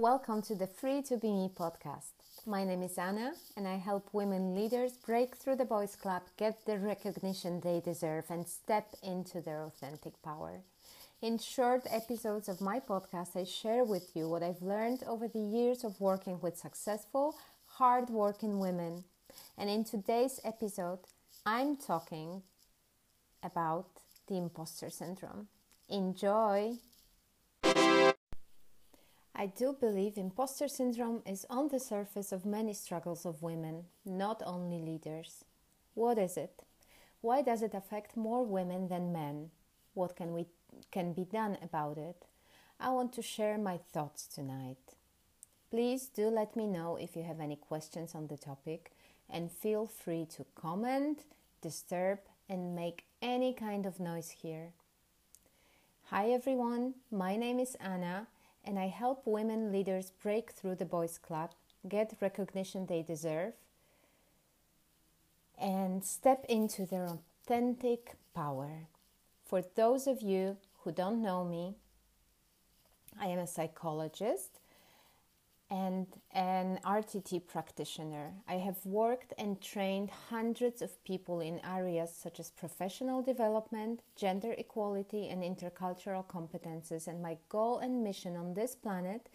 Welcome to the Free to Be Me podcast. My name is Anna, and I help women leaders break through the boys' club, get the recognition they deserve, and step into their authentic power. In short episodes of my podcast, I share with you what I've learned over the years of working with successful, hard-working women. And in today's episode, I'm talking about the imposter syndrome. Enjoy! I do believe imposter syndrome is on the surface of many struggles of women, not only leaders. What is it? Why does it affect more women than men? What can we can be done about it? I want to share my thoughts tonight. Please do let me know if you have any questions on the topic and feel free to comment, disturb and make any kind of noise here. Hi everyone, my name is Anna and I help women leaders break through the boys' club, get recognition they deserve, and step into their authentic power. For those of you who don't know me, I am a psychologist and an RTT practitioner. I have worked and trained hundreds of people in areas such as professional development, gender equality, and intercultural competences. And my goal and mission on this planet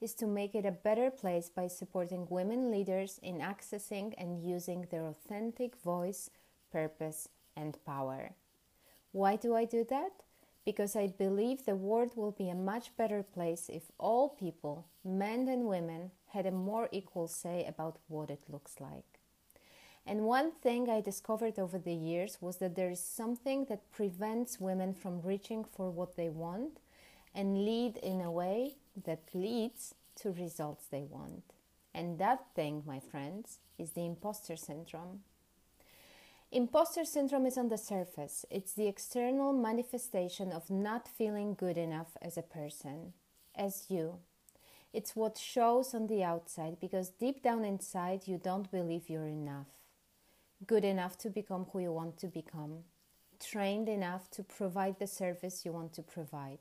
is to make it a better place by supporting women leaders in accessing and using their authentic voice, purpose, and power. Why do I do that? Because I believe the world will be a much better place if all people, men and women, had a more equal say about what it looks like. And one thing I discovered over the years was that there is something that prevents women from reaching for what they want and lead in a way that leads to results they want. And that thing, my friends, is the imposter syndrome. Imposter syndrome is on the surface. It's the external manifestation of not feeling good enough as a person, as you. It's what shows on the outside because deep down inside you don't believe you're enough. Good enough to become who you want to become. Trained enough to provide the service you want to provide.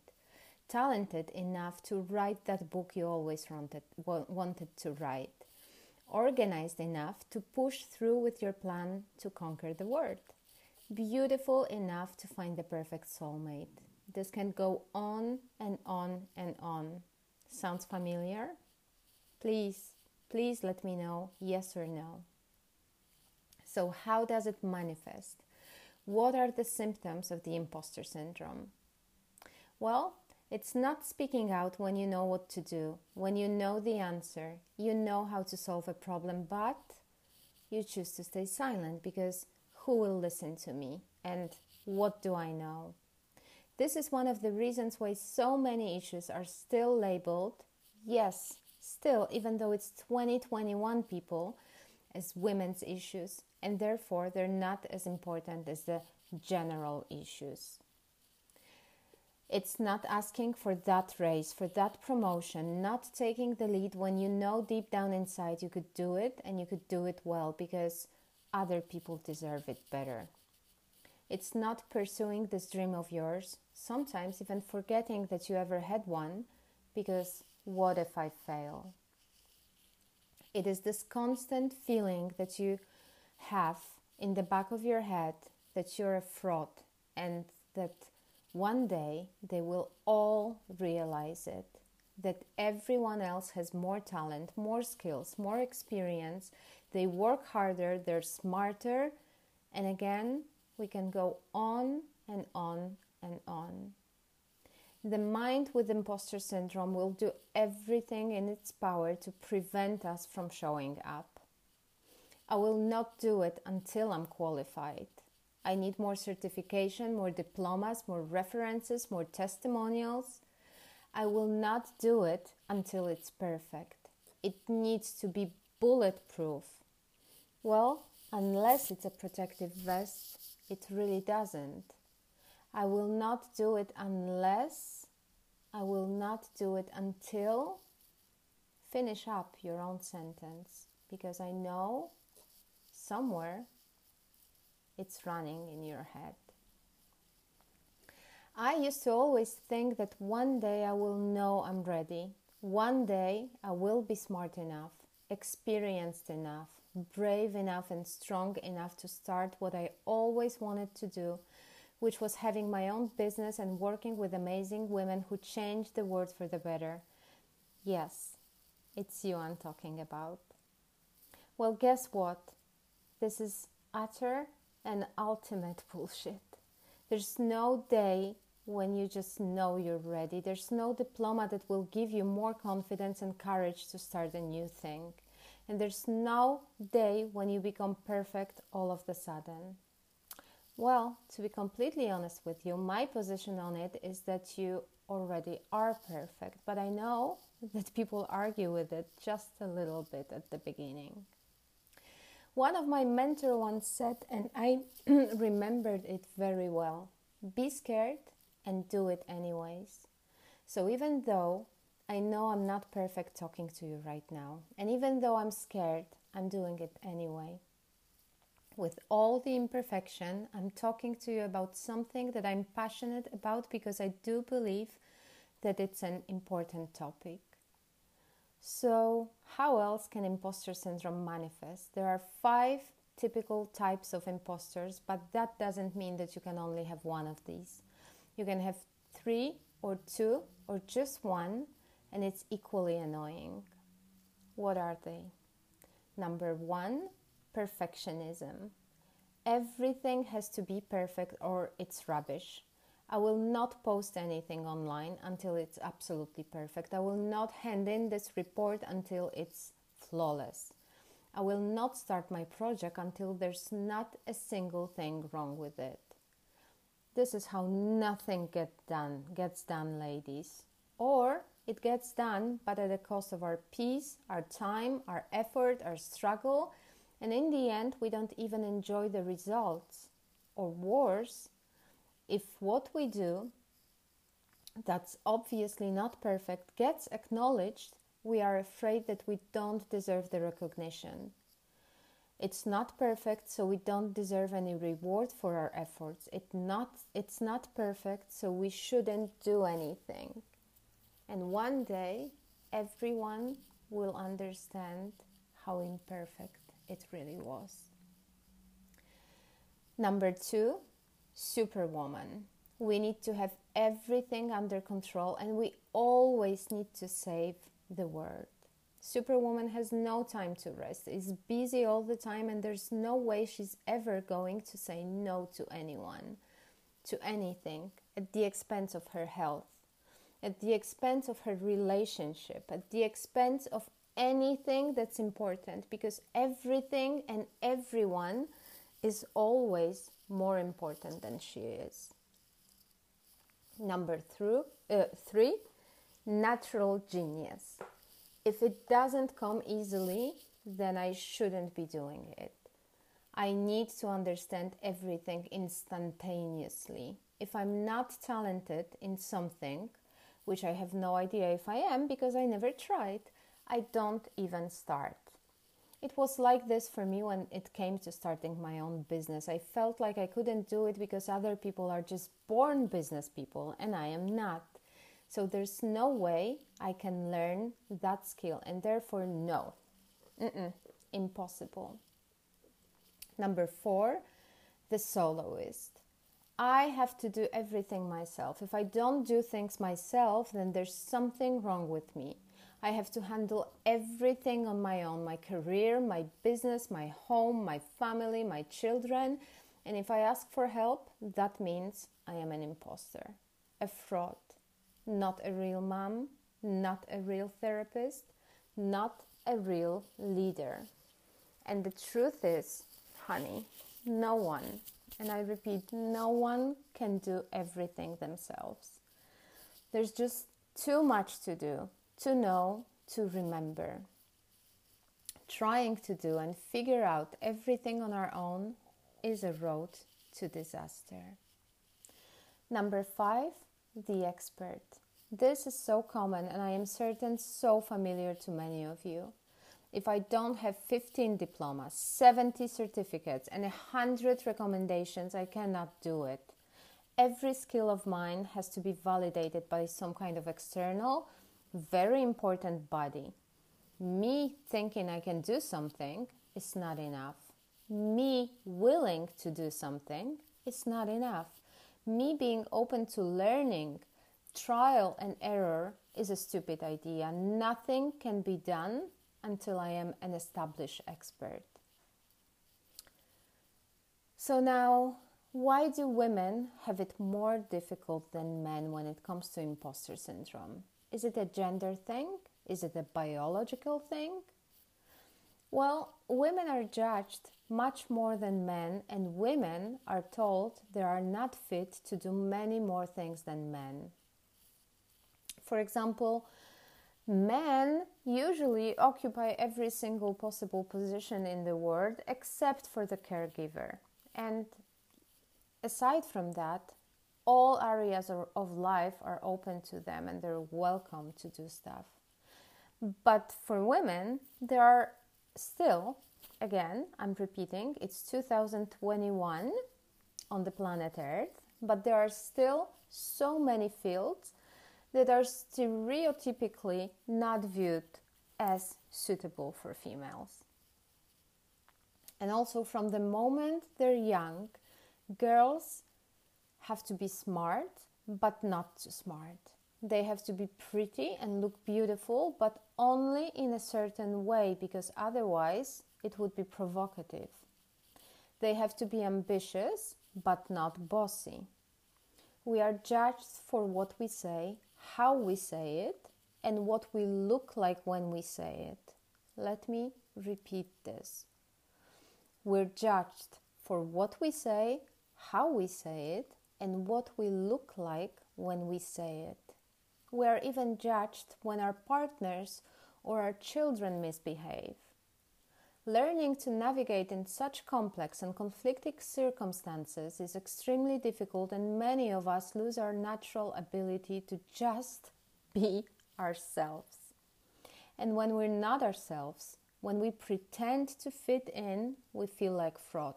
Talented enough to write that book you always wanted, wanted to write organized enough to push through with your plan to conquer the world, beautiful enough to find the perfect soulmate. This can go on and on and on. Sounds familiar? Please, please let me know yes or no. So, how does it manifest? What are the symptoms of the imposter syndrome? Well, it's not speaking out when you know what to do, when you know the answer, you know how to solve a problem, but you choose to stay silent because who will listen to me and what do I know? This is one of the reasons why so many issues are still labeled, yes, still, even though it's 2021 people, as women's issues, and therefore they're not as important as the general issues. It's not asking for that raise, for that promotion, not taking the lead when you know deep down inside you could do it and you could do it well because other people deserve it better. It's not pursuing this dream of yours, sometimes even forgetting that you ever had one because what if I fail? It is this constant feeling that you have in the back of your head that you're a fraud and that one day they will all realize it that everyone else has more talent, more skills, more experience. They work harder, they're smarter, and again, we can go on and on and on. The mind with imposter syndrome will do everything in its power to prevent us from showing up. I will not do it until I'm qualified. I need more certification, more diplomas, more references, more testimonials. I will not do it until it's perfect. It needs to be bulletproof. Well, unless it's a protective vest, it really doesn't. I will not do it unless, I will not do it until. Finish up your own sentence because I know somewhere it's running in your head. I used to always think that one day I will know I'm ready. one day I will be smart enough, experienced enough, brave enough, and strong enough to start what I always wanted to do, which was having my own business and working with amazing women who changed the world for the better. Yes, it's you I'm talking about. Well, guess what? This is utter and ultimate bullshit. There's no day when you just know you're ready. There's no diploma that will give you more confidence and courage to start a new thing. And there's no day when you become perfect all of the sudden. Well, to be completely honest with you, my position on it is that you already are perfect, but I know that people argue with it just a little bit at the beginning. One of my mentor once said, and I remembered it very well be scared and do it anyways. So even though I know I'm not perfect talking to you right now, and even though I'm scared, I'm doing it anyway. With all the imperfection, I'm talking to you about something that I'm passionate about because I do believe that it's an important topic. So, how else can imposter syndrome manifest? There are five typical types of imposters, but that doesn't mean that you can only have one of these. You can have three or two or just one, and it's equally annoying. What are they? Number one, perfectionism. Everything has to be perfect or it's rubbish. I will not post anything online until it's absolutely perfect. I will not hand in this report until it's flawless. I will not start my project until there's not a single thing wrong with it. This is how nothing get done, gets done, ladies. Or it gets done, but at the cost of our peace, our time, our effort, our struggle, and in the end, we don't even enjoy the results. Or worse, if what we do that's obviously not perfect gets acknowledged, we are afraid that we don't deserve the recognition. It's not perfect, so we don't deserve any reward for our efforts. It not, it's not perfect, so we shouldn't do anything. And one day, everyone will understand how imperfect it really was. Number two, superwoman. We need to have everything under control and we always need to save the world. Superwoman has no time to rest, is busy all the time, and there's no way she's ever going to say no to anyone, to anything, at the expense of her health, at the expense of her relationship, at the expense of anything that's important, because everything and everyone is always more important than she is. Number three, uh, three natural genius if it doesn't come easily, then I shouldn't be doing it. I need to understand everything instantaneously. If I'm not talented in something, which I have no idea if I am because I never tried, I don't even start. It was like this for me when it came to starting my own business. I felt like I couldn't do it because other people are just born business people and I am not. So there's no way I can learn that skill, and therefore, no, Mm-mm. impossible. Number four, the soloist. I have to do everything myself. If I don't do things myself, then there's something wrong with me. I have to handle everything on my own my career, my business, my home, my family, my children. And if I ask for help, that means I am an imposter, a fraud, not a real mom, not a real therapist, not a real leader. And the truth is, honey, no one, and I repeat, no one can do everything themselves. There's just too much to do, to know, to remember. Trying to do and figure out everything on our own is a road to disaster. Number five, the expert. This is so common, and I am certain so familiar to many of you. If I don't have 15 diplomas, 70 certificates, and 100 recommendations, I cannot do it. Every skill of mine has to be validated by some kind of external very important body. Me thinking I can do something is not enough. Me willing to do something is not enough. Me being open to learning, trial and error is a stupid idea. Nothing can be done until I am an established expert. So now, why do women have it more difficult than men when it comes to imposter syndrome? Is it a gender thing? Is it a biological thing? Well, women are judged much more than men, and women are told they are not fit to do many more things than men. For example, men usually occupy every single possible position in the world except for the caregiver. And aside from that, all areas of life are open to them and they're welcome to do stuff. But for women, there are still, again, I'm repeating, it's 2021 on the planet Earth, but there are still so many fields that are stereotypically not viewed as suitable for females. And also, from the moment they're young, girls have to be smart, but not too smart. They have to be pretty and look beautiful, but only in a certain way because otherwise it would be provocative. They have to be ambitious, but not bossy. We are judged for what we say, how we say it, and what we look like when we say it. Let me repeat this. We're judged for what we say, how we say it, and what we look like when we say it. We are even judged when our partners or our children misbehave. Learning to navigate in such complex and conflicting circumstances is extremely difficult, and many of us lose our natural ability to just be ourselves. And when we're not ourselves, when we pretend to fit in, we feel like fraud.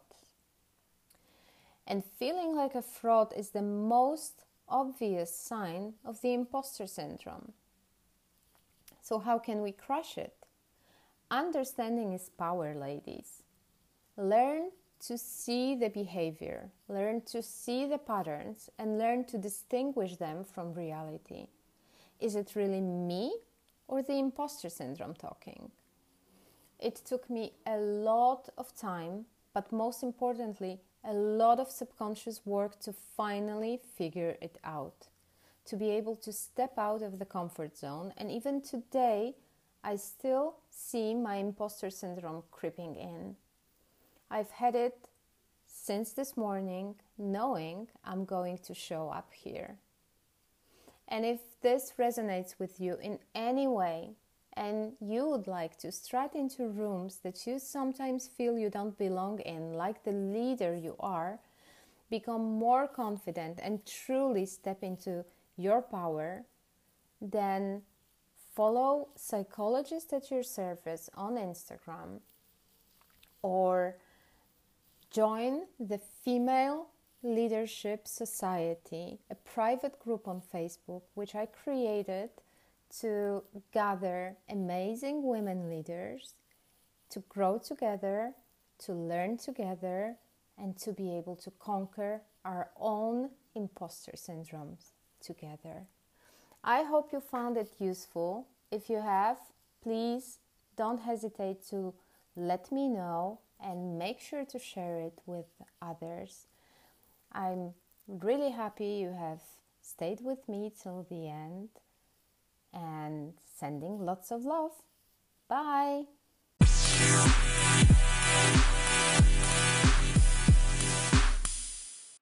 And feeling like a fraud is the most obvious sign of the imposter syndrome. So, how can we crush it? Understanding is power, ladies. Learn to see the behavior, learn to see the patterns, and learn to distinguish them from reality. Is it really me or the imposter syndrome talking? It took me a lot of time, but most importantly, a lot of subconscious work to finally figure it out, to be able to step out of the comfort zone. And even today, I still see my imposter syndrome creeping in. I've had it since this morning, knowing I'm going to show up here. And if this resonates with you in any way, and you would like to strut into rooms that you sometimes feel you don't belong in, like the leader you are, become more confident and truly step into your power, then follow Psychologist at Your Service on Instagram or join the Female Leadership Society, a private group on Facebook which I created to gather amazing women leaders, to grow together, to learn together, and to be able to conquer our own imposter syndromes together. I hope you found it useful. If you have, please don't hesitate to let me know and make sure to share it with others. I'm really happy you have stayed with me till the end and sending lots of love. Bye.